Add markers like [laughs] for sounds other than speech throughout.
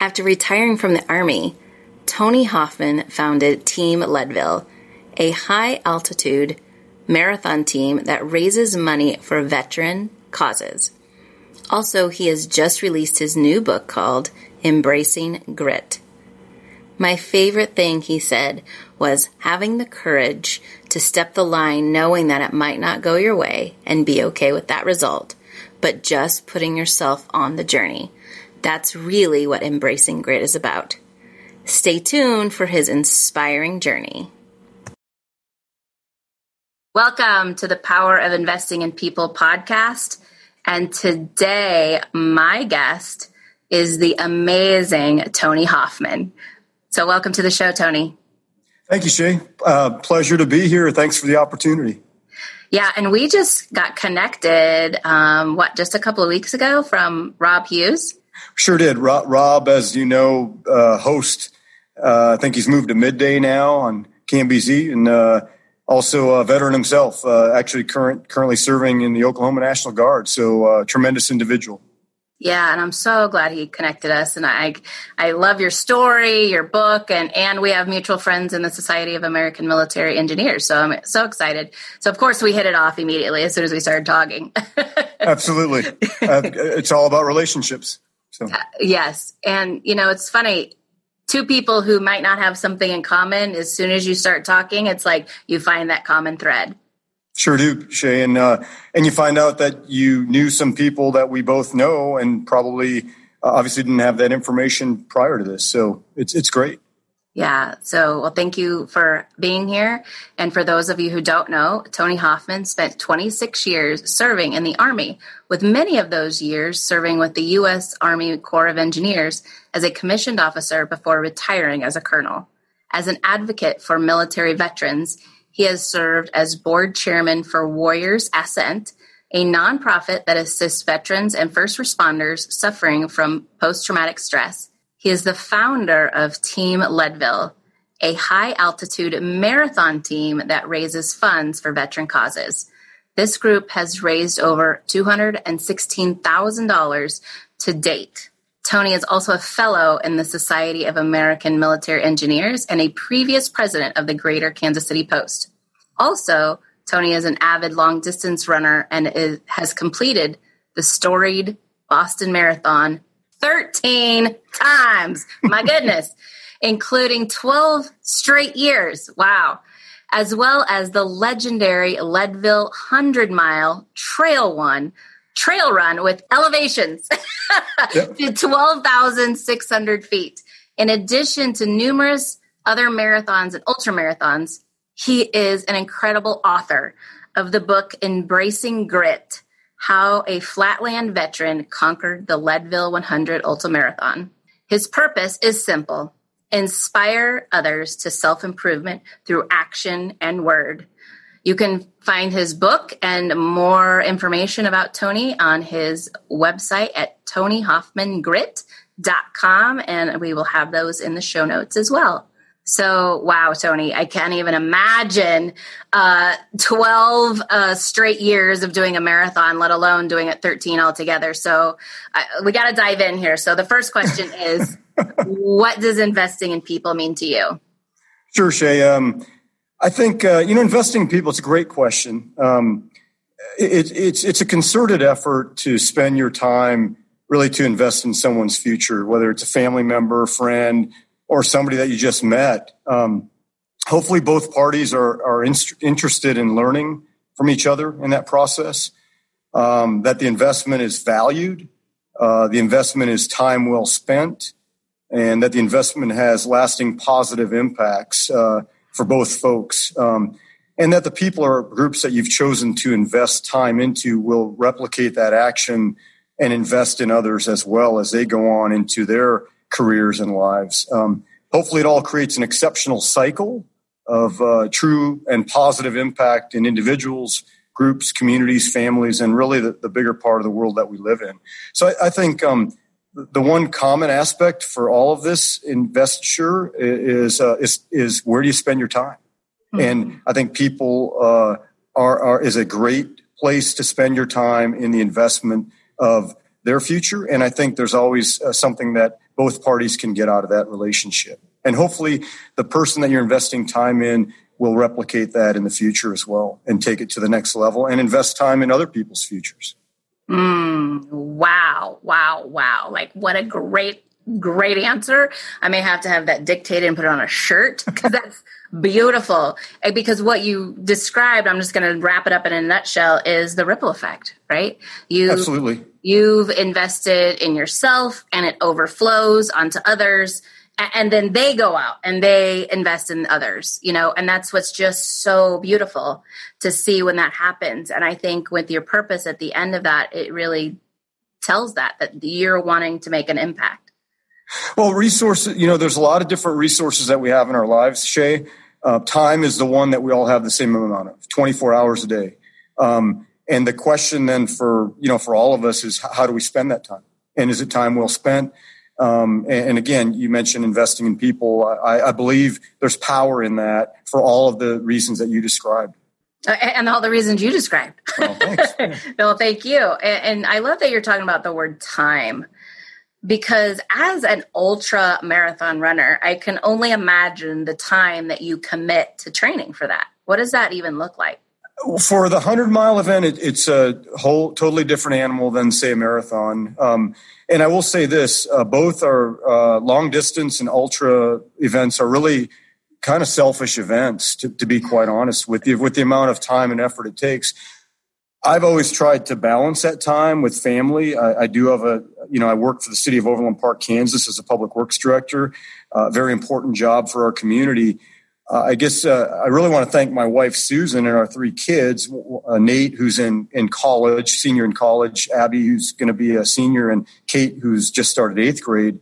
After retiring from the Army, Tony Hofmann founded Team Leadville, a high altitude marathon team that raises money for veteran causes. Also, he has just released his new book called Embracing Grit. My favorite thing he said was having the courage to step the line knowing that it might not go your way and be okay with that result, but just putting yourself on the journey. That's really what embracing grit is about. Stay tuned for his inspiring journey. Welcome to the Power of Investing in People podcast. And today, my guest is the amazing Tony Hofmann. So, welcome to the show, Tony. Thank you, Shay. Uh, pleasure to be here. Thanks for the opportunity. Yeah, and we just got connected, um, what, just a couple of weeks ago from Rob Hughes? Sure did. Rob, Rob as you know, uh, host, uh, I think he's moved to midday now on KMBZ and uh, also a veteran himself, uh, actually current, currently serving in the Oklahoma National Guard. So, uh, tremendous individual. Yeah, and I'm so glad he connected us. And I, I love your story, your book, and and we have mutual friends in the Society of American Military Engineers. So I'm so excited. So of course we hit it off immediately as soon as we started talking. [laughs] Absolutely, uh, it's all about relationships. So uh, yes, and you know it's funny. Two people who might not have something in common, as soon as you start talking, it's like you find that common thread. Sure do, Shay, and uh, and you find out that you knew some people that we both know, and probably uh, obviously didn't have that information prior to this. So it's it's great. Yeah. So, well, thank you for being here. And for those of you who don't know, Tony Hofmann spent 26 years serving in the Army, with many of those years serving with the U.S. Army Corps of Engineers as a commissioned officer before retiring as a colonel. As an advocate for military veterans, he has served as board chairman for Warriors Ascent, a nonprofit that assists veterans and first responders suffering from post traumatic stress. He is the founder of Team Leadville, a high altitude marathon team that raises funds for veteran causes. This group has raised over $216,000 to date. Tony is also a fellow in the Society of American Military Engineers and a previous president of the Greater Kansas City Post. Also, Tony is an avid long distance runner and is, has completed the storied Boston Marathon 13 times. My goodness, [laughs] including 12 straight years. Wow. As well as the legendary Leadville 100 mile trail one trail run with elevations [laughs] yep. to 12,600 feet. In addition to numerous other marathons and ultra marathons, he is an incredible author of the book Embracing Grit How a Flatland Veteran Conquered the Leadville 100 Ultra Marathon. His purpose is simple inspire others to self improvement through action and word. You can find his book and more information about Tony on his website at tonyhofmanngrit.com, and we will have those in the show notes as well. So, wow, Tony, I can't even imagine uh, 12 uh, straight years of doing a marathon, let alone doing it 13 altogether. So, uh, we got to dive in here. So, the first question is [laughs] what does investing in people mean to you? Sure, Shay. Um, I think uh, you know investing in people. It's a great question. Um, it, it's it's a concerted effort to spend your time really to invest in someone's future, whether it's a family member, friend, or somebody that you just met. Um, hopefully, both parties are are in, interested in learning from each other in that process. Um, that the investment is valued, uh, the investment is time well spent, and that the investment has lasting positive impacts. Uh, for both folks. Um, and that the people or groups that you've chosen to invest time into will replicate that action and invest in others as well as they go on into their careers and lives. Um, hopefully, it all creates an exceptional cycle of uh, true and positive impact in individuals, groups, communities, families, and really the, the bigger part of the world that we live in. So I, I think um, the one common aspect for all of this investiture is uh, is is where do you spend your time? Mm-hmm. And I think people uh, are, are is a great place to spend your time in the investment of their future. And I think there's always uh, something that both parties can get out of that relationship. And hopefully, the person that you're investing time in will replicate that in the future as well and take it to the next level and invest time in other people's futures. Mm, wow, wow, wow. Like, what a great, great answer. I may have to have that dictated and put it on a shirt because that's beautiful. Because what you described, I'm just going to wrap it up in a nutshell, is the ripple effect, right? You Absolutely. You've invested in yourself and it overflows onto others and then they go out and they invest in others you know and that's what's just so beautiful to see when that happens. And i think with your purpose at the end of that it really tells that that you're wanting to make an impact. Well resources you know there's a lot of different resources that we have in our lives shay. Uh, time is the one that we all have the same amount of 24 hours a day. Um, and the question then for you know for all of us is how do we spend that time? And is it time well spent um, and, and, again, you mentioned investing in people. I, I, believe there's power in that for all of the reasons that you described. Uh, and all the reasons you described. Well, thanks. [laughs] no, thank you. And, and I love that you're talking about the word time because as an ultra marathon runner, I can only imagine the time that you commit to training for that. What does that even look like? For the 100 mile event, it, it's a whole totally different animal than, say, a marathon. Um, and I will say this uh, both are uh, long distance and ultra events are really kind of selfish events, to, to be quite honest with you, with the amount of time and effort it takes. I've always tried to balance that time with family. I, I, do have a, you know, I work for the city of Overland Park, Kansas as a public works director, a uh, very important job for our community uh, I guess uh, I really want to thank my wife Susan and our three kids. Uh, Nate, who's in in college, senior in college. Abby, who's going to be a senior, and Kate, who's just started eighth grade.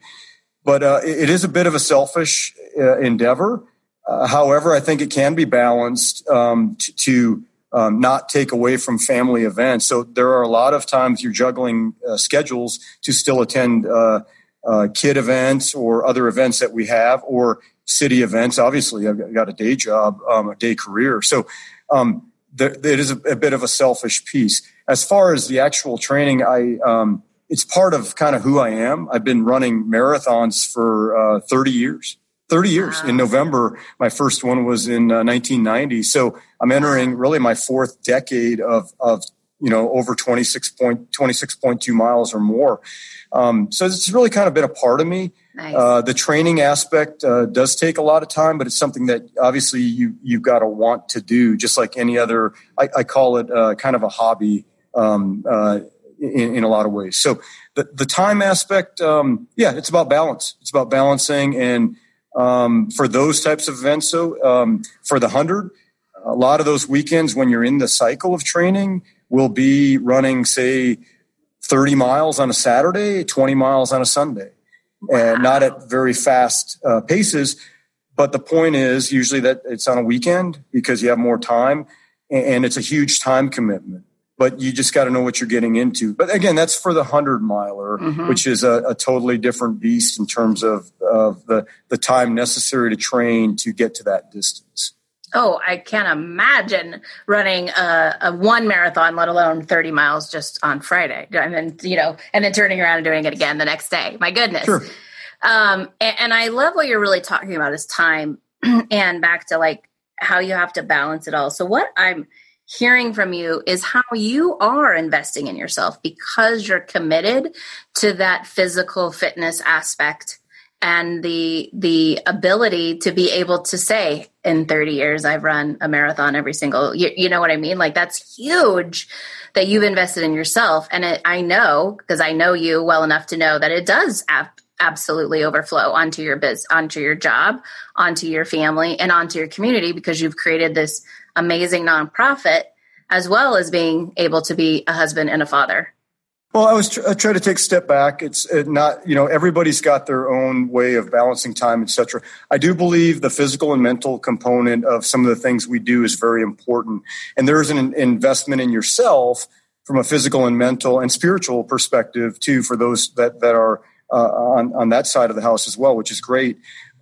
But uh, it is a bit of a selfish uh, endeavor. Uh, however, I think it can be balanced um, to, to um, not take away from family events. So there are a lot of times you're juggling schedules to still attend kid events or other events that we have, or city events. Obviously, I've got a day job, um, a day career. So um, there, it is a, a, bit of a selfish piece. As far as the actual training, I um, it's part of kind of who I am. I've been running marathons for uh, 30 years. 30 years. Wow. In November, my first one was in uh, 1990. So I'm entering really my fourth decade of, of you know, over 26 point, 26.2 miles or more. Um, so it's really kind of been a part of me. Nice. Uh, the training aspect uh, does take a lot of time, but it's something that obviously you you've got to want to do, just like any other. I, I call it uh, kind of a hobby um, uh, in, in, a lot of ways. So the the time aspect, um, yeah, it's about balance. It's about balancing, and um, for those types of events, so um, for the hundred, a lot of those weekends when you're in the cycle of training, will be running say 30 miles on a Saturday, 20 miles on a Sunday and not at very fast uh, paces. But the point is usually that it's on a weekend because you have more time and it's a huge time commitment. But you just got to know what you're getting into. But again, that's for the hundred miler, mm-hmm. which is a, a, totally different beast in terms of, of the, the time necessary to train to get to that distance. Oh, I can't imagine running a, a, one marathon, let alone 30 miles just on Friday. And then, you know, and then turning around and doing it again the next day. My goodness. Sure. Um, and, and I love what you're really talking about is time [clears throat] and back to like how you have to balance it all. So, what I'm hearing from you is how you are investing in yourself because you're committed to that physical fitness aspect and the the ability to be able to say in 30 years I've run a marathon every single you, you know what I mean? Like that's huge that you've invested in yourself. And it, I know because I know you well enough to know that it does ap- absolutely overflow onto your biz onto your job onto your family and onto your community because you've created this amazing nonprofit as well as being able to be a husband and a father well, I was tr- I try to take a step back. It's not you know everybody's got their own way of balancing time, etc. I do believe the physical and mental component of some of the things we do is very important, and there is an investment in yourself from a physical and mental and spiritual perspective too for those that that are uh, on on that side of the house as well, which is great.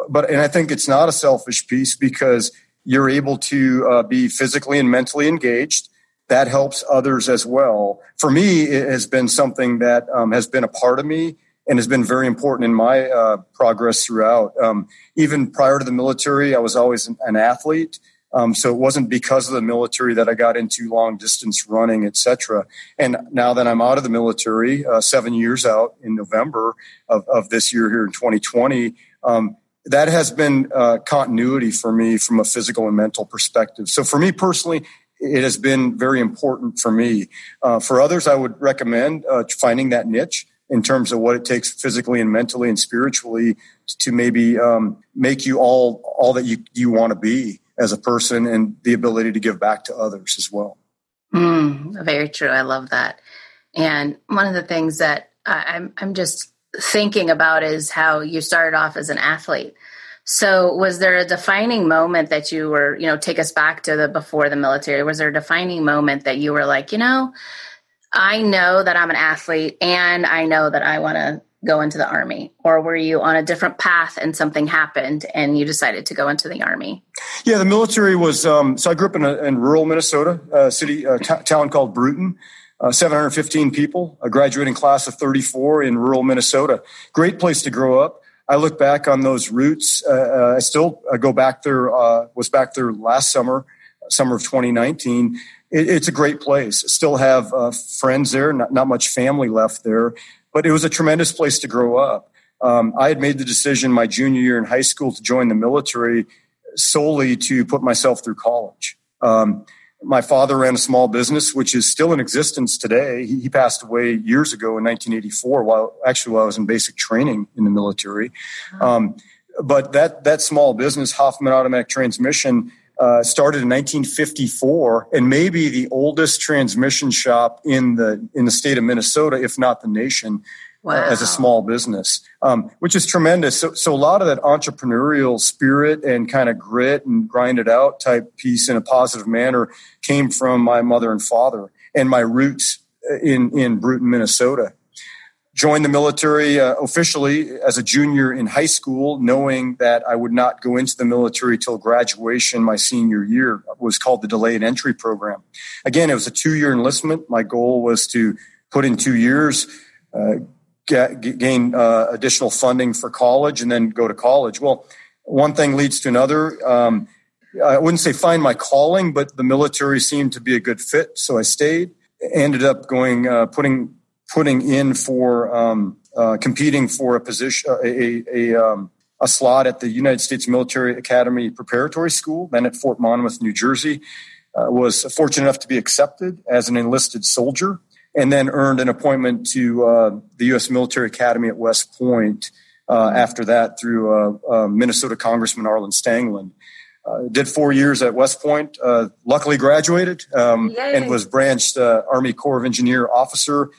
But and I think it's not a selfish piece because you're able to uh, be physically and mentally engaged that helps others as well. For me, it has been something that um, has been a part of me and has been very important in my uh, progress throughout. Um, even prior to the military, I was always an, an athlete. Um, so it wasn't because of the military that I got into long distance running, etc. And now that I'm out of the military, uh, seven years out in November of, of this year here in 2020, um, that has been uh, continuity for me from a physical and mental perspective. So for me personally, it has been very important for me. Uh, for others, I would recommend uh, finding that niche in terms of what it takes physically and mentally and spiritually to maybe um, make you all all that you, you want to be as a person and the ability to give back to others as well. Mm, very true. I love that. And one of the things that I'm I'm just thinking about is how you started off as an athlete. So was there a defining moment that you were, you know, take us back to the before the military? Was there a defining moment that you were like, you know, I know that I'm an athlete and I know that I want to go into the army? Or were you on a different path and something happened and you decided to go into the army? Yeah the military was um, so i grew up in, a, in rural minnesota a city a t- town called brewton uh, 715 people a graduating class of 34 in rural minnesota. Great place to grow up i look back on those roots uh, uh i still uh, go back there uh, was back there last summer summer of 2019 it, it's a great place still have friends there not, not much family left there but it was a tremendous place to grow up. Um, I had made the decision my junior year in high school to join the military solely to put myself through college. Um, my father ran a small business, which is still in existence today. He, he, passed away years ago in 1984, while actually while I was in basic training in the military. Um, but that that small business, Hofmann Automatic Transmission, uh, started in 1954 and maybe the oldest transmission shop in the in the state of Minnesota, if not the nation, wow. uh, as a small business, um, which is tremendous. So, so a lot of that entrepreneurial spirit and kind of grit and grind it out type piece in a positive manner came from my mother and father and my roots in in Brewton, Minnesota joined the military uh, officially as a junior in high school, knowing that I would not go into the military till graduation my senior year. It was called the delayed entry program. Again, it was a two year enlistment. My goal was to put in two years, uh, get, gain uh, additional funding for college, and then go to college. Well, one thing leads to another. Um, I wouldn't say find my calling, but the military seemed to be a good fit, so I stayed. Ended up going, uh, putting putting in for um, uh, competing for a position, a, a, um, a, slot at the United States Military Academy Preparatory School, then at Fort Monmouth, New Jersey. Uh, was fortunate enough to be accepted as an enlisted soldier, and then earned an appointment to uh, the U.S. Military Academy at West Point. Uh, after that, through uh, uh, Minnesota Congressman Arlan Stangeland. Uh, did four years at West Point. Uh, luckily, graduated um, and was branched uh, Army Corps of Engineer officer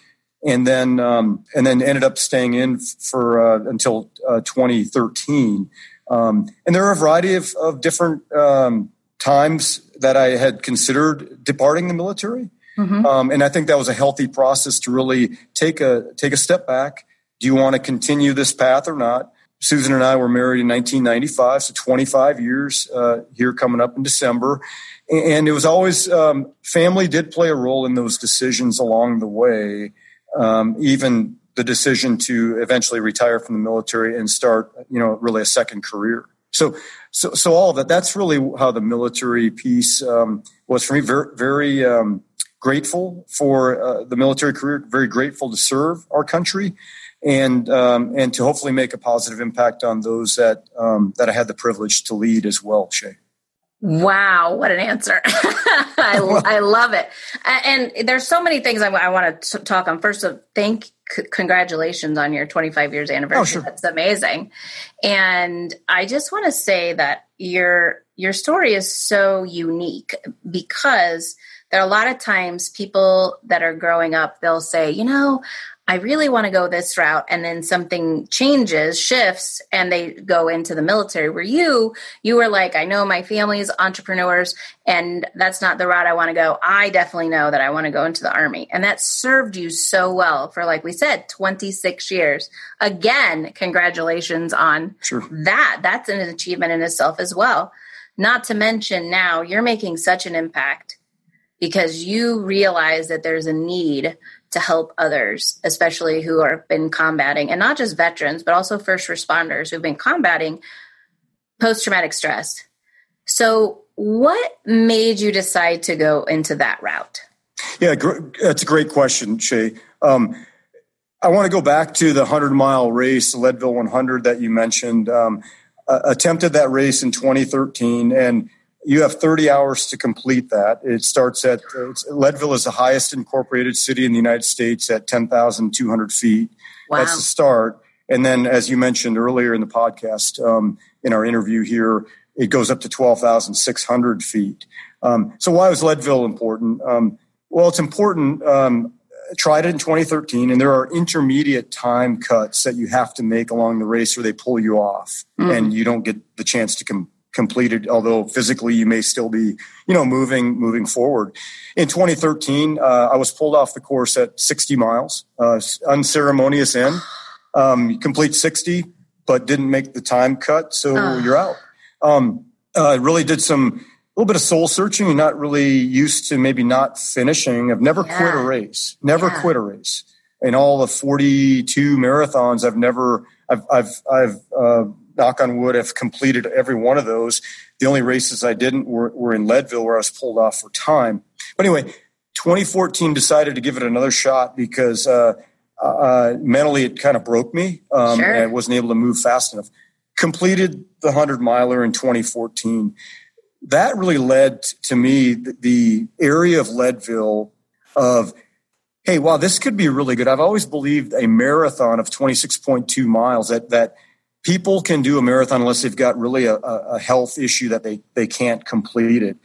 and then um, and then ended up staying in for uh, until uh, 2013. Um, and there are a variety of, of different um, times that I had considered departing the military, mm-hmm. Um, and I think that was a healthy process to really take a take a step back. Do you want to continue this path or not? Susan and I were married in 1995, so 25 years uh, here coming up in December. And it was always um, family did play a role in those decisions along the way um, even the decision to eventually retire from the military and start, you know, really a second career. So, so, so all of that, that's really how the military piece um, was for me. Very, very um, grateful for uh, the military career, very grateful to serve our country and, um, and to hopefully make a positive impact on those that, um, that I had the privilege to lead as well, Shay. Wow, what an answer. [laughs] I, [laughs] I, love it. And there's so many things I, I want to talk on. First, of thank, c- congratulations on your 25 years anniversary. Oh, sure. That's amazing. And I just want to say that your your story is so unique because are a lot of times people that are growing up, they'll say, you know, I really want to go this route and then something changes, shifts and they go into the military where you you were like I know my family's entrepreneurs and that's not the route I want to go. I definitely know that I want to go into the army. And that served you so well for like we said 26 years. Again, congratulations on sure. that. That's an achievement in itself as well. Not to mention now you're making such an impact because you realize that there's a need to help others, especially who have been combating, and not just veterans, but also first responders who've been combating post traumatic stress. So, what made you decide to go into that route? Yeah, that's a great question, Shay. Um, I want to go back to the 100 mile race, Leadville 100 that you mentioned. Um, uh, attempted that race in 2013, and you have 30 hours to complete that. It starts at Leadville is the highest incorporated city in the United States at 10,200 feet. Wow. That's the start. And then, as you mentioned earlier in the podcast, um, in our interview here, it goes up to 12,600 feet. Um, so, why was Leadville important? Um, well, it's important. Um, tried it in 2013, and there are intermediate time cuts that you have to make along the race, or they pull you off, mm. and you don't get the chance to come completed, although physically you may still be, you know, moving moving forward. In 2013, uh, I was pulled off the course at 60 miles, uh, unceremonious end. Um, complete 60, but didn't make the time cut, so uh. you're out. Um, uh, really did some a little bit of soul searching and not really used to maybe not finishing. I've never yeah. quit a race, never yeah. quit a race. In all the 42 marathons, I've never, I've, I've, I've, uh, knock on wood, have completed every one of those. The only races I didn't were, were in Leadville where I was pulled off for time. But anyway, 2014 decided to give it another shot because uh, uh, mentally it kind of broke me um, sure. and I wasn't able to move fast enough. Completed the 100 miler in 2014. That really led to me the, the area of Leadville of hey, wow, this could be really good. I've always believed a marathon of 26.2 miles that that people can do a marathon unless they've got really a, a health issue that they, they can't complete it.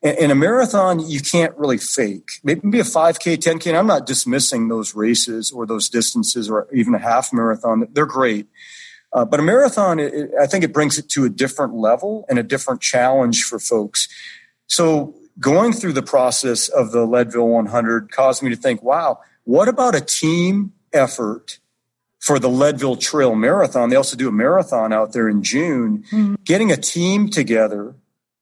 In a marathon, you can't really fake. Maybe a 5K, 10K, and I'm not dismissing those races or those distances or even a half marathon. They're great. Uh, but a marathon, it, I think it brings it to a different level and a different challenge for folks. So going through the process of the Leadville 100 caused me to think, wow, what about a team effort for the Leadville Trail Marathon. They also do a marathon out there in June. Mm-hmm. Getting a team together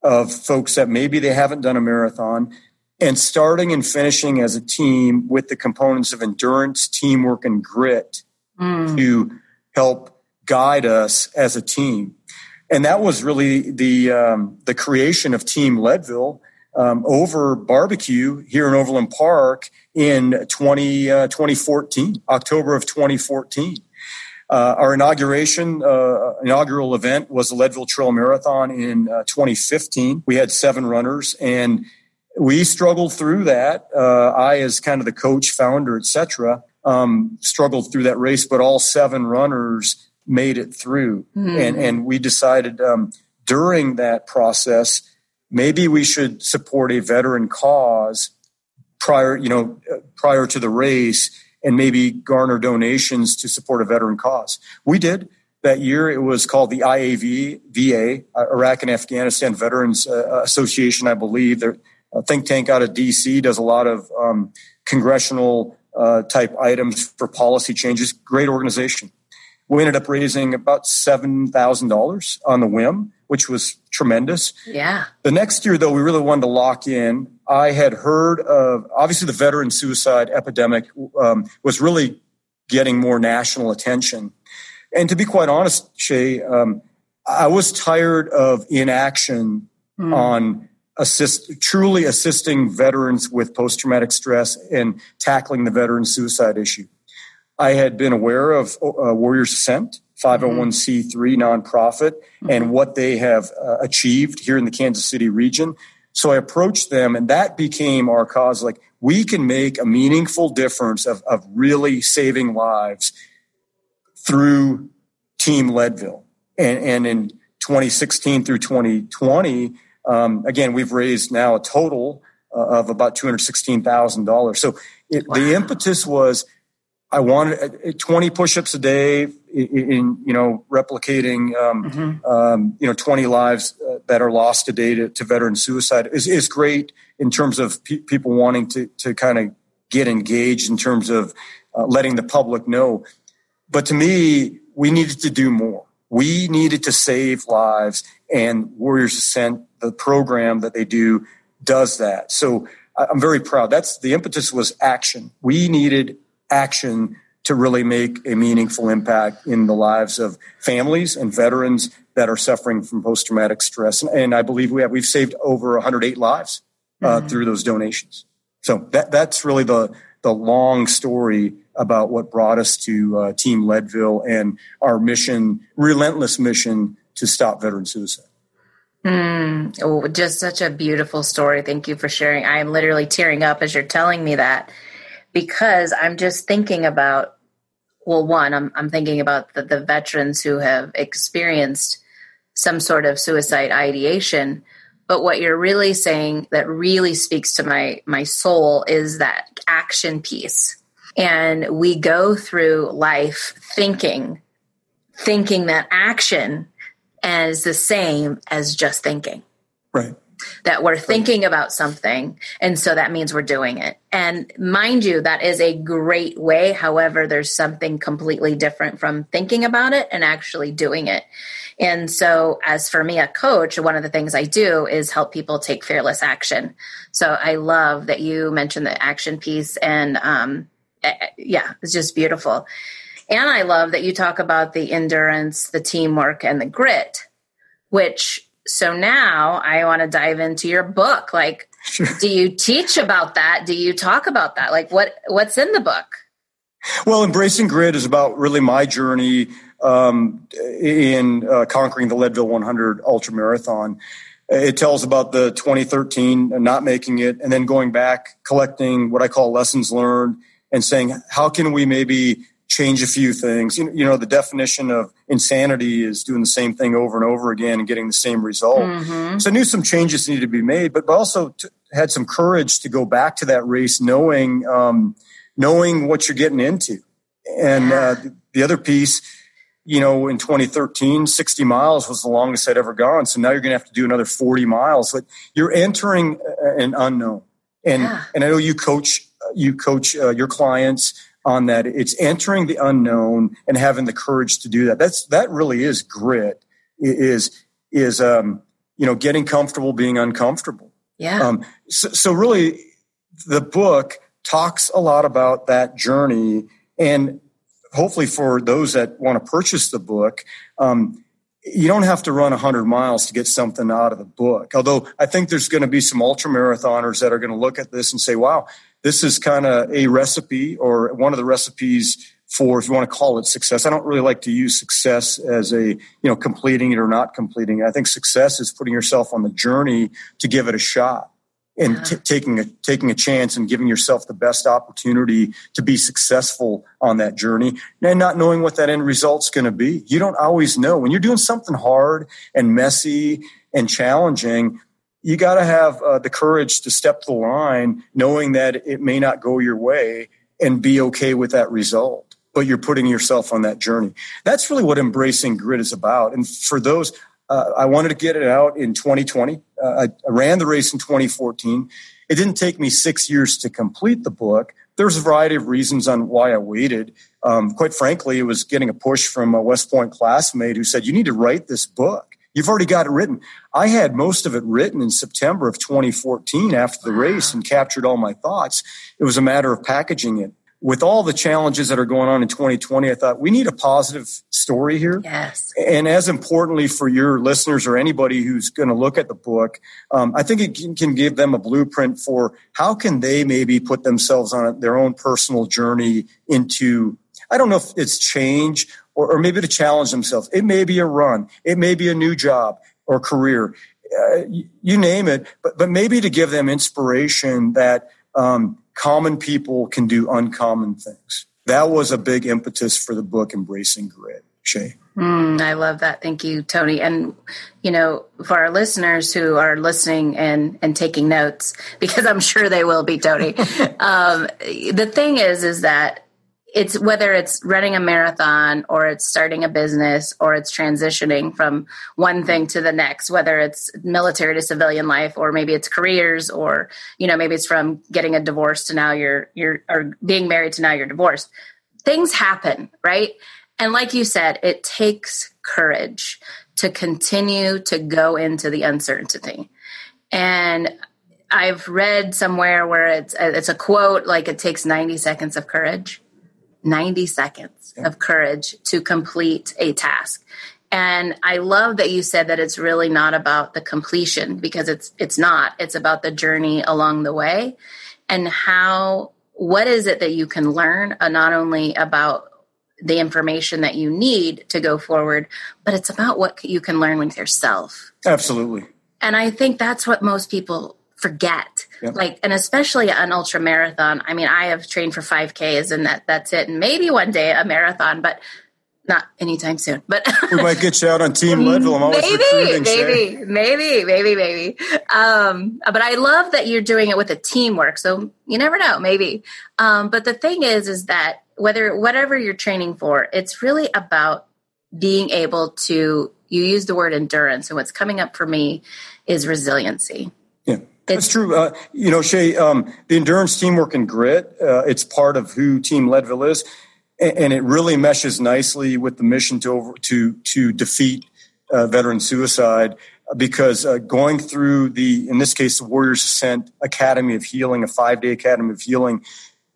of folks that maybe they haven't done a marathon and starting and finishing as a team with the components of endurance, teamwork, and grit mm. to help guide us as a team. And that was really the um, the creation of Team Leadville um, over barbecue here in Overland Park in 20, uh, 2014, October of 2014. Uh, our inauguration, uh, inaugural event was the Leadville Trail Marathon in uh, 2015. We had seven runners and we struggled through that. Uh, I, as kind of the coach, founder, etc., um, struggled through that race, but all seven runners made it through. Mm-hmm. And, and we decided um, during that process maybe we should support a veteran cause prior, you know, prior to the race and maybe garner donations to support a veteran cause. We did that year. It was called the IAV, VA, Iraq and Afghanistan Veterans uh, Association, I believe. They're think tank out of DC, does a lot of um, congressional uh, type items for policy changes. Great organization. We ended up raising about $7,000 on the whim which was tremendous. Yeah. The next year, though, we really wanted to lock in. I had heard of obviously the veteran suicide epidemic um, was really getting more national attention. And to be quite honest, Shay, um, I was tired of inaction mm. on assist truly assisting veterans with post traumatic stress and tackling the veteran suicide issue. I had been aware of uh, Warriors Ascent 501c3 nonprofit mm-hmm. and what they have uh, achieved here in the Kansas City region. So I approached them, and that became our cause. Like, we can make a meaningful difference of, of really saving lives through Team Leadville. And, and in 2016 through 2020, um, again, we've raised now a total uh, of about $216,000. So it, wow. the impetus was I wanted uh, 20 push-ups a day in, you know, replicating, um, mm-hmm. um, you know, 20 lives uh, that are lost today to, to veteran suicide is, is great in terms of pe- people wanting to, to kind of get engaged in terms of uh, letting the public know. But to me, we needed to do more. We needed to save lives and Warriors Ascent, the program that they do does that. So I'm very proud. That's the impetus was action. We needed action to really make a meaningful impact in the lives of families and veterans that are suffering from post traumatic stress. And, I believe we have we've saved over 108 lives uh, mm-hmm. through those donations. So that that's really the the long story about what brought us to uh, Team Leadville and our mission, relentless mission to stop veteran suicide. Mm, oh, just such a beautiful story. Thank you for sharing. I am literally tearing up as you're telling me that because I'm just thinking about, well, one, I'm, I'm thinking about the, the veterans who have experienced some sort of suicide ideation. But what you're really saying that really speaks to my, my soul is that action piece. And we go through life thinking, thinking that action is the same as just thinking. Right. That we're thinking about something, and so that means we're doing it. And mind you, that is a great way. However, there's something completely different from thinking about it and actually doing it. And so, as for me, a coach, one of the things I do is help people take fearless action. So, I love that you mentioned the action piece, and um, eh, eh, yeah, it's just beautiful. And I love that you talk about the endurance, the teamwork, and the grit, which so now I want to dive into your book. Like, sure. do you teach about that? Do you talk about that? Like, what what's in the book? Well, embracing grit is about really my journey um, in uh, conquering the Leadville 100 ultra marathon. It tells about the 2013 and not making it, and then going back, collecting what I call lessons learned, and saying how can we maybe change a few things. You, you know, the definition of insanity is doing the same thing over and over again and getting the same result. Mm-hmm. So I knew some changes needed to be made, but, but also t- had some courage to go back to that race, knowing um, knowing what you're getting into. And uh, the other piece, you know, in 2013, 60 miles was the longest I'd ever gone. So now you're going to have to do another 40 miles. But you're entering an unknown. And yeah. and I know you coach you coach uh, your clients on that. It's entering the unknown and having the courage to do that. That's that really is grit. Is is um, you know getting comfortable being uncomfortable. Yeah. Um, so, so really, the book talks a lot about that journey, and hopefully for those that want to purchase the book. Um, you don't have to run 100 miles to get something out of the book. Although I think there's going to be some ultra marathoners that are going to look at this and say, wow, this is kind of a recipe or one of the recipes for if you want to call it success. I don't really like to use success as a, you know, completing it or not completing it. I think success is putting yourself on the journey to give it a shot and yeah. t- taking a taking a chance and giving yourself the best opportunity to be successful on that journey and not knowing what that end result's going to be. You don't always know when you're doing something hard and messy and challenging you got to have uh, the courage to step the line, knowing that it may not go your way and be okay with that result. But you're putting yourself on that journey. That's really what embracing grit is about. And for those, uh, I wanted to get it out in 2020. Uh, I, I ran the race in 2014. It didn't take me six years to complete the book. There's a variety of reasons on why I waited. Um, quite frankly, it was getting a push from a West Point classmate who said, You need to write this book. You've already got it written. I had most of it written in September of 2014 after the race and captured all my thoughts. It was a matter of packaging it. With all the challenges that are going on in 2020, I thought we need a positive story here. Yes. And as importantly for your listeners or anybody who's going to look at the book, um, I think it can, can give them a blueprint for how can they maybe put themselves on their own personal journey into I don't know if it's change or, or maybe to challenge themselves. It may be a run. It may be a new job or career. Uh, you, you, name it, but, but maybe to give them inspiration that um, common people can do uncommon things. That was a big impetus for the book, Embracing Grit. Shay. Mm, I love that. Thank you, Tony. And you know, for our listeners who are listening and and taking notes, [laughs] because I'm sure they will be, Tony. [laughs] um, the thing is, is that it's whether it's running a marathon or it's starting a business or it's transitioning from one thing to the next whether it's military to civilian life or maybe it's careers or you know maybe it's from getting a divorce to now you're you're or being married to now you're divorced. Things happen right? And like you said it takes courage to continue to go into the uncertainty. And I've read somewhere where it's it's a quote like it takes 90 seconds of courage. 90 seconds yeah. of courage to complete a task. And I love that you said that it's really not about the completion because it's it's not. It's about the journey along the way and how what is it that you can learn uh, not only about the information that you need to go forward, but it's about what you can learn with yourself. Absolutely. And I think that's what most people forget. Yep. Like, and especially an ultra marathon. I mean, I have trained for 5Ks and that that's it. And maybe one day a marathon, but not anytime soon. But [laughs] we might get you out on Team Leadville. I'm always maybe. Maybe, maybe, maybe, maybe. Um, but I love that you're doing it with a teamwork. So you never know, maybe. Um, but the thing is, is that whether whatever you're training for, it's really about being able to. You use the word endurance, and what's coming up for me is resiliency. Yeah. That's true. Uh, you know, Shay, um, the endurance, teamwork, and grit, uh, it's part of who Team Leadville is and it really meshes nicely with the mission to over, to to defeat uh, veteran suicide because uh, going through the in this case the Warriors Ascent Academy of Healing, a five day Academy of Healing,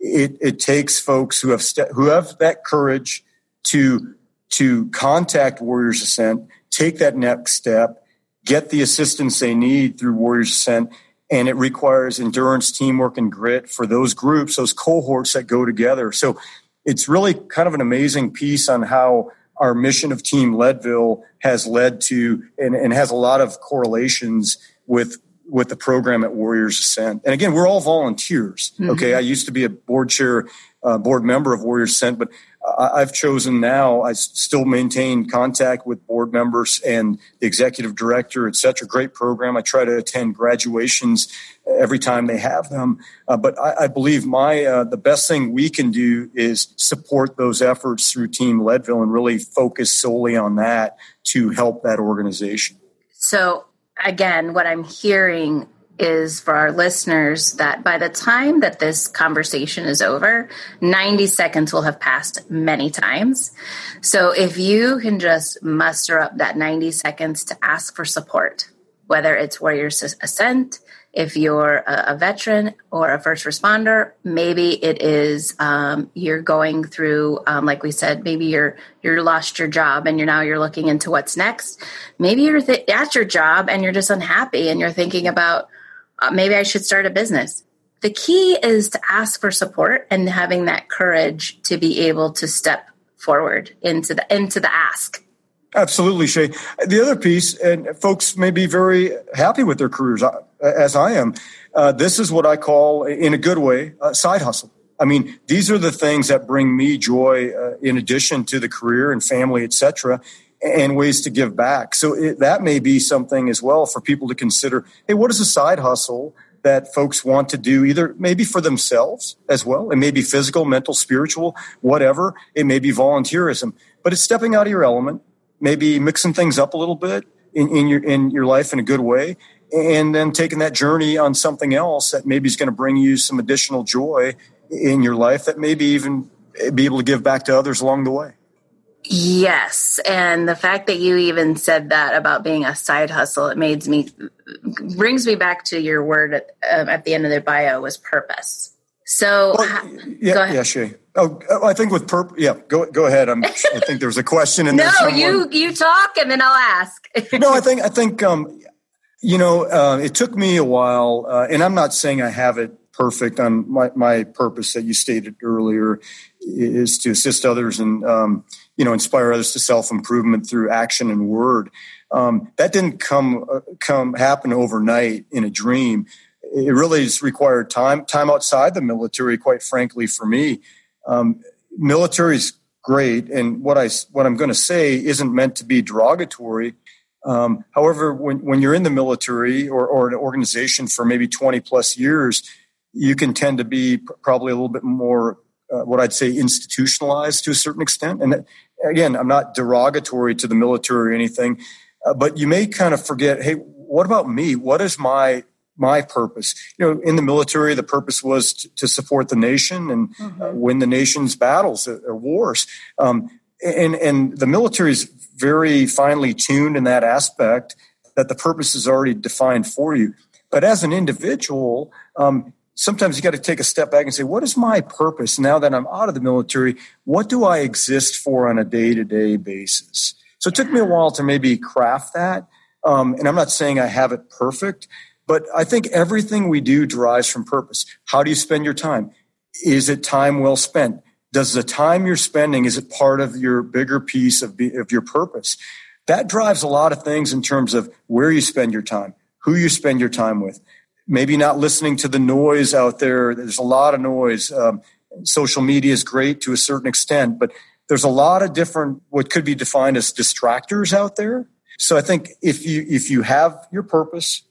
it, it takes folks who have st- who have that courage to to contact Warriors Ascent, take that next step, get the assistance they need through Warriors Ascent, and it requires endurance, teamwork, and grit for those groups, those cohorts that go together. So it's really kind of an amazing piece on how our mission of Team Leadville has led to and, and has a lot of correlations with with the program at Warriors Ascent. And again, we're all volunteers. Mm-hmm. Okay, I used to be a board chair, uh, board member of Warriors Ascent, but I've chosen now. I still maintain contact with board members and the executive director, It's such a Great program. I try to attend graduations every time they have them. Uh, but I, I, believe my uh, the best thing we can do is support those efforts through Team Leadville and really focus solely on that to help that organization. So again, what I'm hearing is for our listeners that by the time that this conversation is over, 90 seconds will have passed many times. So if you can just muster up that 90 seconds to ask for support, whether it's Warriors Ascent, if you're a, veteran or a first responder, maybe it is um, you're going through, um, like we said, maybe you're you're lost your job and you're now you're looking into what's next. Maybe you're th- at your job and you're just unhappy and you're thinking about uh, maybe I should start a business. The key is to ask for support and having that courage to be able to step forward into the into the ask. Absolutely, Shay. The other piece, and folks may be very happy with their careers, uh, as I am. Uh, this is what I call, in a good way, a side hustle. I mean, these are the things that bring me joy, uh, in addition to the career and family, etc and ways to give back. So it, that may be something as well for people to consider. Hey, what is a side hustle that folks want to do either maybe for themselves as well? It may be physical, mental, spiritual, whatever. It may be volunteerism, but it's stepping out of your element, maybe mixing things up a little bit in, in your, in your life in a good way. And then taking that journey on something else that maybe is going to bring you some additional joy in your life that maybe even be able to give back to others along the way. Yes, and the fact that you even said that about being a side hustle, it made me brings me back to your word at, um, at the end of the bio was purpose. So, well, yeah, go ahead. yeah, Shay. Oh, I think with purpose. Yeah, go go ahead. I'm, I think there was a question in no, there. [laughs] No, you you talk and then I'll ask. [laughs] no, I think I think um, you know, uh, it took me a while, uh, and I'm not saying I have it perfect on my my purpose that you stated earlier is to assist others and um, you know inspire others to self improvement through action and word. Um, that didn't come uh, come happen overnight in a dream. It really has required time time outside the military. Quite frankly, for me, um, military is great, and what I what I'm going to say isn't meant to be derogatory. Um, however, when, when you're in the military or, or an organization for maybe 20 plus years, you can tend to be probably a little bit more uh, what I'd say institutionalized to a certain extent. And again, I'm not derogatory to the military or anything, uh, but you may kind of forget, hey, what about me? What is my my purpose? You know, in the military, the purpose was to, to support the nation and mm-hmm. uh, win the nation's battles or, or wars. Um, and and the military is very finely tuned in that aspect that the purpose is already defined for you. But as an individual, um, sometimes you got to take a step back and say, what is my purpose now that I'm out of the military? What do I exist for on a day to day basis? So it took me a while to maybe craft that. Um, and I'm not saying I have it perfect, but I think everything we do derives from purpose. How do you spend your time? Is it time well spent? Does the time you're spending, is it part of your bigger piece of, of your purpose? That drives a lot of things in terms of where you spend your time, who you spend your time with. Maybe not listening to the noise out there. There's a lot of noise. Um, social media is great to a certain extent, but there's a lot of different, what could be defined as distractors out there. So I think if you, if you have your purpose,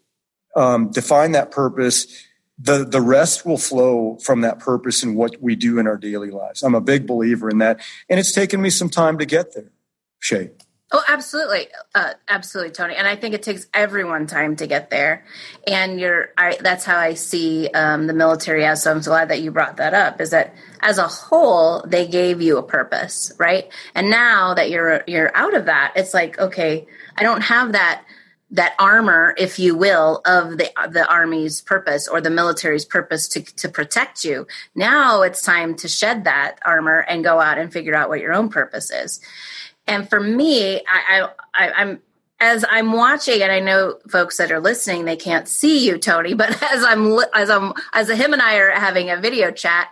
um, define that purpose, the the rest will flow from that purpose and what we do in our daily lives. I'm a big believer in that, and it's taken me some time to get there. Shay. Oh, absolutely, uh, absolutely, Tony. And I think it takes everyone time to get there. And you're, I, that's how I see um, the military as. So I'm so glad that you brought that up. Is that as a whole, they gave you a purpose, right? And now that you're you're out of that, it's like, okay, I don't have that that armor, if you will, of the the army's purpose or the military's purpose to to protect you. Now it's time to shed that armor and go out and figure out what your own purpose is. And for me, I, I, I am as I'm watching, and I know folks that are listening, they can't see you, Tony, but [laughs] as I'm as I'm as him and I are having a video chat,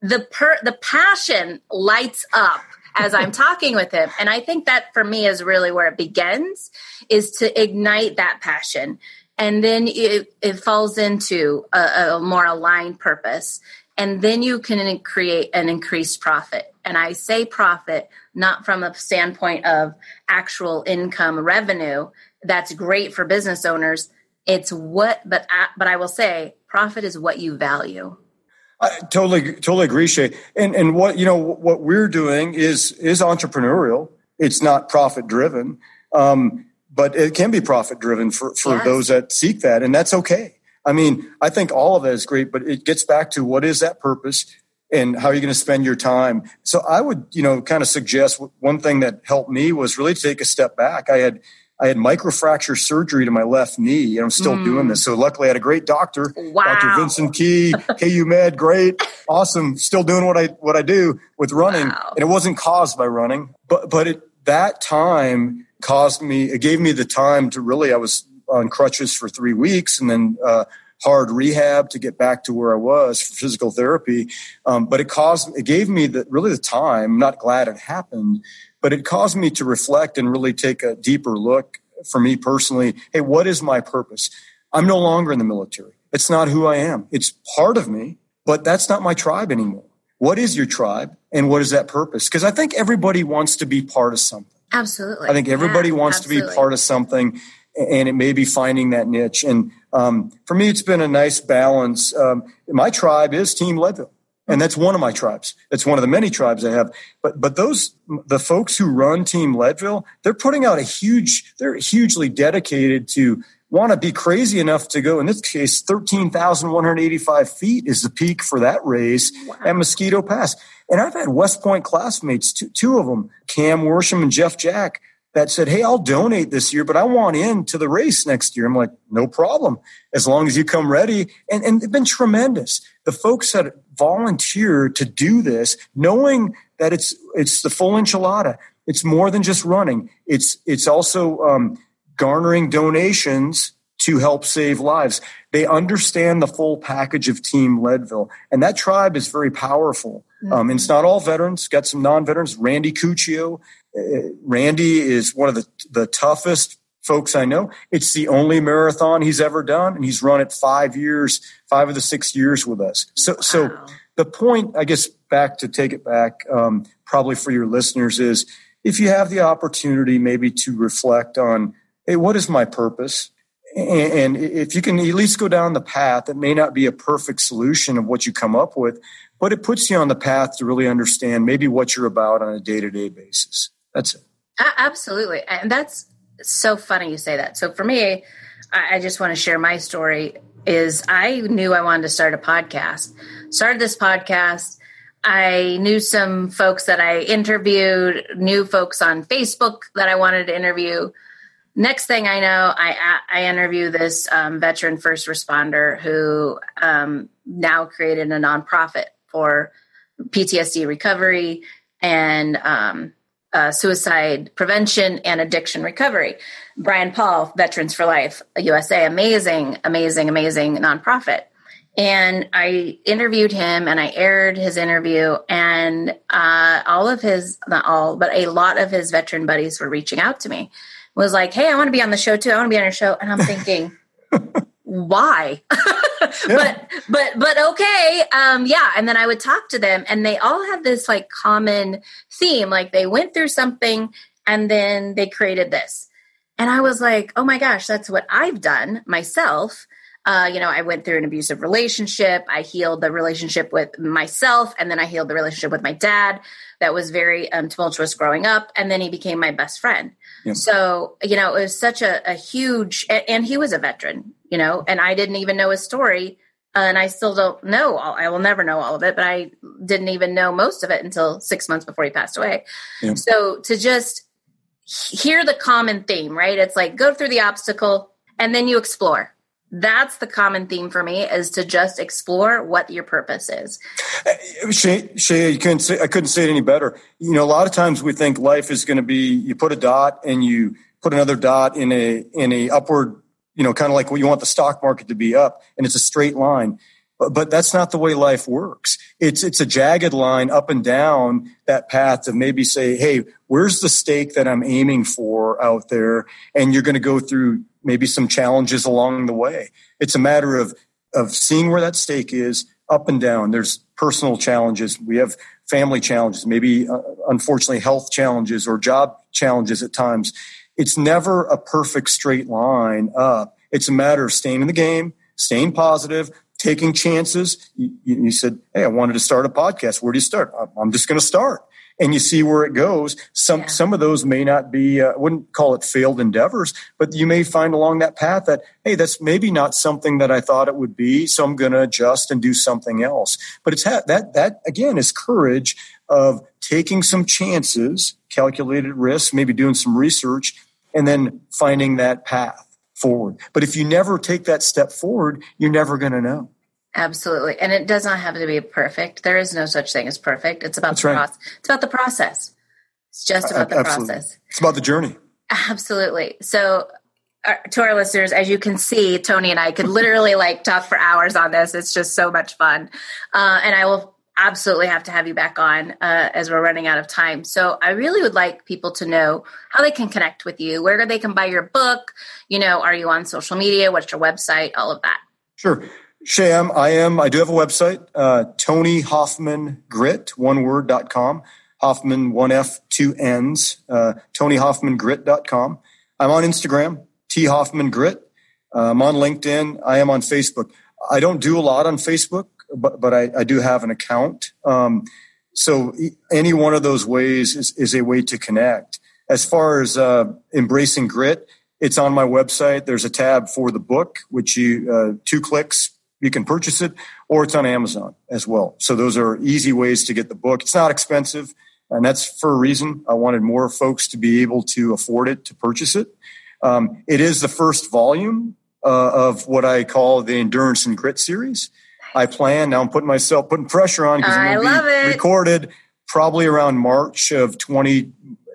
the per the passion lights up as I'm [laughs] talking with him. And I think that for me is really where it begins is to ignite that passion. And then it, it falls into a, a more aligned purpose. And then you can create an increased profit. And I say profit not from a standpoint of actual income revenue. That's great for business owners. It's what, but, but I will say profit is what you value. I totally, totally agree, Shay. And and what you know, what we're doing is is entrepreneurial. It's not profit driven, um, but it can be profit driven for for yes. those that seek that, and that's okay. I mean, I think all of that is great, but it gets back to what is that purpose and how are you going to spend your time. So I would, you know, kind of suggest one thing that helped me was really to take a step back. I had I had microfracture surgery to my left knee, and I'm still mm. doing this. So luckily, I had a great doctor, wow. Dr. Vincent Key, KU Med, great, awesome. Still doing what I what I do with running, wow. and it wasn't caused by running, but but it, that time caused me. It gave me the time to really. I was on crutches for three weeks, and then. Uh, hard rehab to get back to where I was for physical therapy. Um, but it caused, it gave me the, really the time. I'm not glad it happened, but it caused me to reflect and really take a deeper look for me personally. Hey, what is my purpose? I'm no longer in the military. It's not who I am. It's part of me, but that's not my tribe anymore. What is your tribe and what is that purpose? Because I think everybody wants to be part of something. Absolutely. I think everybody yeah, wants absolutely. to be part of something and it may be finding that niche. And um, for me, it's been a nice balance. Um, my tribe is Team Leadville and that's one of my tribes. It's one of the many tribes I have. But but those the folks who run Team Leadville, they're putting out a huge. They're hugely dedicated to want to be crazy enough to go. In this case, thirteen thousand one hundred eighty-five feet is the peak for that race wow. at Mosquito Pass. And I've had West Point classmates, two, two of them, Cam Worsham and Jeff Jack, that said, Hey, I'll donate this year, but I want in to the race next year. I'm like, no problem. As long as you come ready. And, and they've been tremendous. The folks that volunteer to do this, knowing that it's, it's the full enchilada. It's more than just running. It's, it's also, um, garnering donations to help save lives. They understand the full package of Team Leadville, and that tribe is very powerful. Mm-hmm. Um, and it's not all veterans; got some non-veterans. Randy Cuccio Randy is one of the, the toughest folks I know. It's the only marathon he's ever done, and he's run it five years, five of the six years with us. So, wow. so the point, I guess, back to take it back, um, probably for your listeners is if you have the opportunity, maybe to reflect on, hey, what is my purpose? And if you can at least go down the path, it may not be a perfect solution of what you come up with, but it puts you on the path to really understand maybe what you're about on a day to day basis. That's it. Absolutely. And that's so funny you say that. So for me, I just want to share my story is I knew I wanted to start a podcast. Started this podcast. I knew some folks that I interviewed, new folks on Facebook that I wanted to interview. next thing I know, I I interview this um, veteran first responder who um, now created a nonprofit for PTSD recovery and um, uh, suicide prevention and addiction recovery. Brian Paul, Veterans for Life USA, amazing, amazing, amazing nonprofit. And I interviewed him and I aired his interview, and uh, all of his, not all, but a lot of his veteran buddies were reaching out to me. Was like, hey, I want to be on the show too. I want to be on your show. And I'm thinking, [laughs] why? [laughs] but but but okay um yeah and then i would talk to them and they all had this like common theme like they went through something and then they created this and i was like oh my gosh that's what i've done myself uh, you know, I went through an abusive relationship. I healed the relationship with myself, and then I healed the relationship with my dad. That was very um, tumultuous growing up, and then he became my best friend. Yeah. So, you know, it was such a, a huge, and he was a veteran, you know, and I didn't even know his story, uh, and I still don't know. All, I will never know all of it, but I didn't even know most of it until six months before he passed away. Yeah. So to just hear the common theme, right? It's like go through the obstacle, and then you explore that's the common theme for me is to just explore what your purpose is. Uh, Shay, Shay you couldn't say, I couldn't say it any better. You know, a lot of times we think life is going to be, you put a dot and you put another dot in a, in a upward, you know, kind of like what you want the stock market to be up and it's a straight line. But, but that's not the way life works. It's, it's a jagged line up and down that path to maybe say, Hey, where's the stake that I'm aiming for out there? And you're going to go through maybe some challenges along the way. It's a matter of of seeing where that stake is up and down. There's personal challenges. We have family challenges, maybe uh, unfortunately health challenges or job challenges at times. It's never a perfect straight line up. It's a matter of staying in the game, staying positive, taking chances. You, you said, Hey, I wanted to start a podcast. Where do you start? I'm just going to start and you see where it goes. Some yeah. some of those may not be. Uh, I wouldn't call it failed endeavors, but you may find along that path that hey, that's maybe not something that I thought it would be. So I'm going to adjust and do something else. But it's ha- that that again is courage of taking some chances, calculated risks, maybe doing some research, and then finding that path forward. But if you never take that step forward, you're never going to know. Absolutely. And it does not have to be perfect. There is no such thing as perfect. It's about That's the right. process. It's about the process. It's just about the Absolutely. process. It's about the journey. Absolutely. So uh, to our listeners, as you can see, Tony and I could literally [laughs] like talk for hours on this. It's just so much fun. Uh, and I will absolutely have to have you back on uh, as we're running out of time. So I really would like people to know how they can connect with you, where they can buy your book. You know, are you on social media? What's your website? All of that. Sure. Sham, I am. I do have a website, uh, Tony Hofmann Grit, one word dot com. Hofmann, one F, two N's, uh, TonyHofmannGrit.com. I'm on Instagram, T Hofmann Grit. Uh, I'm on LinkedIn. I am on Facebook. I don't do a lot on Facebook, but, but I, I do have an account. Um, so any one of those ways is, is a way to connect. As far as uh, embracing grit, it's on my website. There's a tab for the book, which you uh, two clicks you can purchase it or it's on Amazon as well. So those are easy ways to get the book. It's not expensive and that's for a reason. I wanted more folks to be able to afford it to purchase it. Um, it is the first volume uh, of what I call the Endurance and Grit series. I plan now. I'm putting myself putting pressure on because I'm going to be recorded probably around March of 20,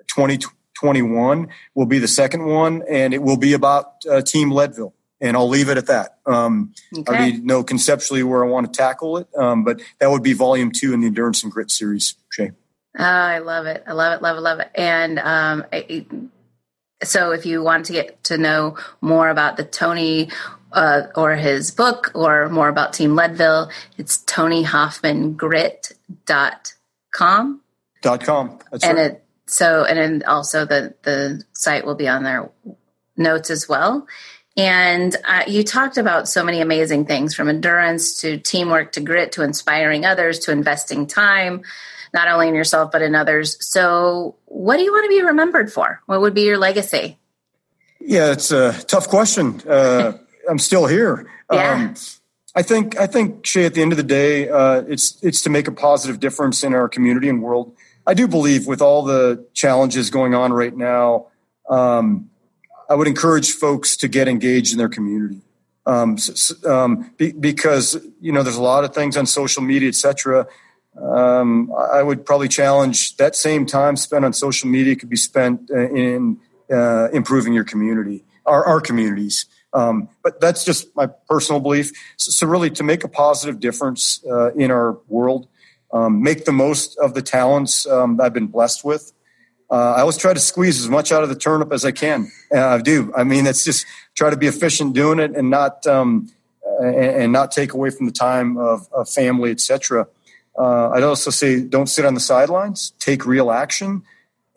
2021 will be the second one, and it will be about uh, Team Leadville and I'll leave it at that. Um, okay. I mean, know conceptually where I want to tackle it, um, but that would be volume two in the Endurance and Grit series, Shay. Oh, I love it. I love it, love it, love it. And um, it, so if you want to get to know more about the Tony uh, or his book or more about Team Leadville, it's tonyhofmanngrit.com. Dot com. That's and right. it so and then also the the site will be on their notes as well. And uh, you talked about so many amazing things from endurance to teamwork to grit to inspiring others to investing time, not only in yourself, but in others. So, what do you want to be remembered for? What would be your legacy? Yeah, it's a tough question. Uh, [laughs] I'm still here. Yeah. Um, I think I think Shay. At the end of the day, uh, it's it's to make a positive difference in our community and world. I do believe with all the challenges going on right now, um, I would encourage folks to get engaged in their community. Um, um, be, because you know there's a lot of things on social media, etc. Um, I would probably challenge that same time spent on social media could be spent uh, in uh, improving your community, our, our communities. Um, but that's just my personal belief. So, so, really, to make a positive difference uh, in our world, um, make the most of the talents um, I've been blessed with. Uh, I always try to squeeze as much out of the turnip as I can. Uh, I do. I mean, it's just try to be efficient doing it and not um, and, and, not take away from the time of, of family, etc. Uh, I'd also say don't sit on the sidelines. Take real action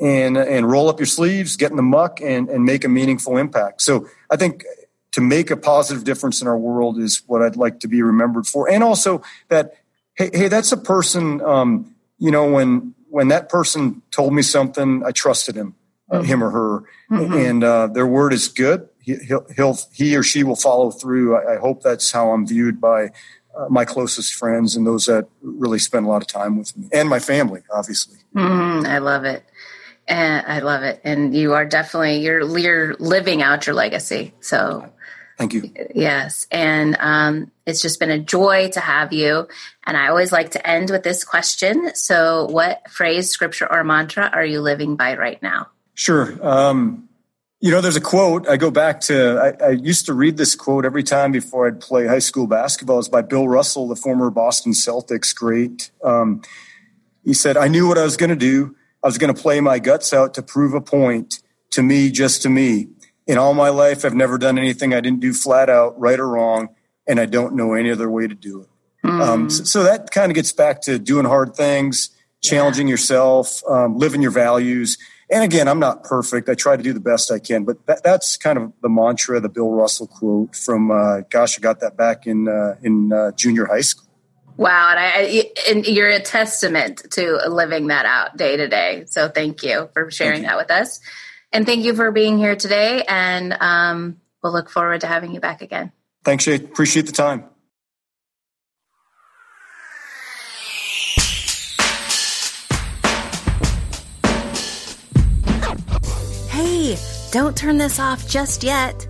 and and roll up your sleeves, get in the muck, and and make a meaningful impact. So I think to make a positive difference in our world is what I'd like to be remembered for, and also that hey, hey that's a person. Um, you know, when when that person told me something, I trusted him, uh, mm-hmm. him or her, mm-hmm. and uh, their word is good. He, he'll, he'll, he or she will follow through. I, I hope that's how I'm viewed by uh, my closest friends and those that really spend a lot of time with me, and my family, obviously. Mm, I love it. And I love it. And you are definitely you're you're living out your legacy. So Thank you. Yes. And um, it's just been a joy to have you. And I always like to end with this question. So, what phrase, scripture, or mantra are you living by right now? Sure. Um, you know, there's a quote. I go back to, I, I, used to read this quote every time before I'd play high school basketball. It's by Bill Russell, the former Boston Celtics great. Um, he said, I knew what I was going to do. I was going to play my guts out to prove a point to me, just to me in all my life, I've never done anything I didn't do flat out, right or wrong, and I don't know any other way to do it. Mm. Um, so, so, that kind of gets back to doing hard things, challenging yeah. yourself, um, living your values. And again, I'm not perfect. I try to do the best I can, but that, that's kind of the mantra, the Bill Russell quote from, uh, gosh, I got that back in, uh, in uh, junior high school. Wow, and, I, and you're a testament to living that out day to day. So thank you for sharing you. that with us. And thank you for being here today. And um, we'll look forward to having you back again. Thanks, Shay. Appreciate the time. Hey, don't turn this off just yet.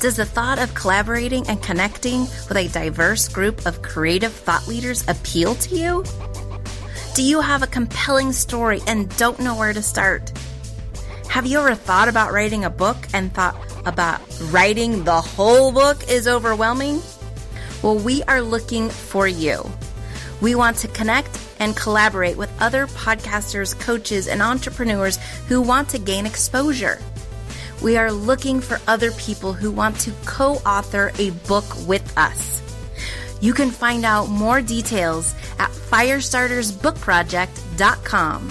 Does the thought of collaborating and connecting with a diverse group of creative thought leaders appeal to you? Do you have a compelling story and don't know where to start? Have you ever thought about writing a book and thought about writing the whole book is overwhelming? Well, we are looking for you. We want to connect and collaborate with other podcasters, coaches, and entrepreneurs who want to gain exposure. We are looking for other people who want to co author a book with us. You can find out more details at firestartersbookproject.com.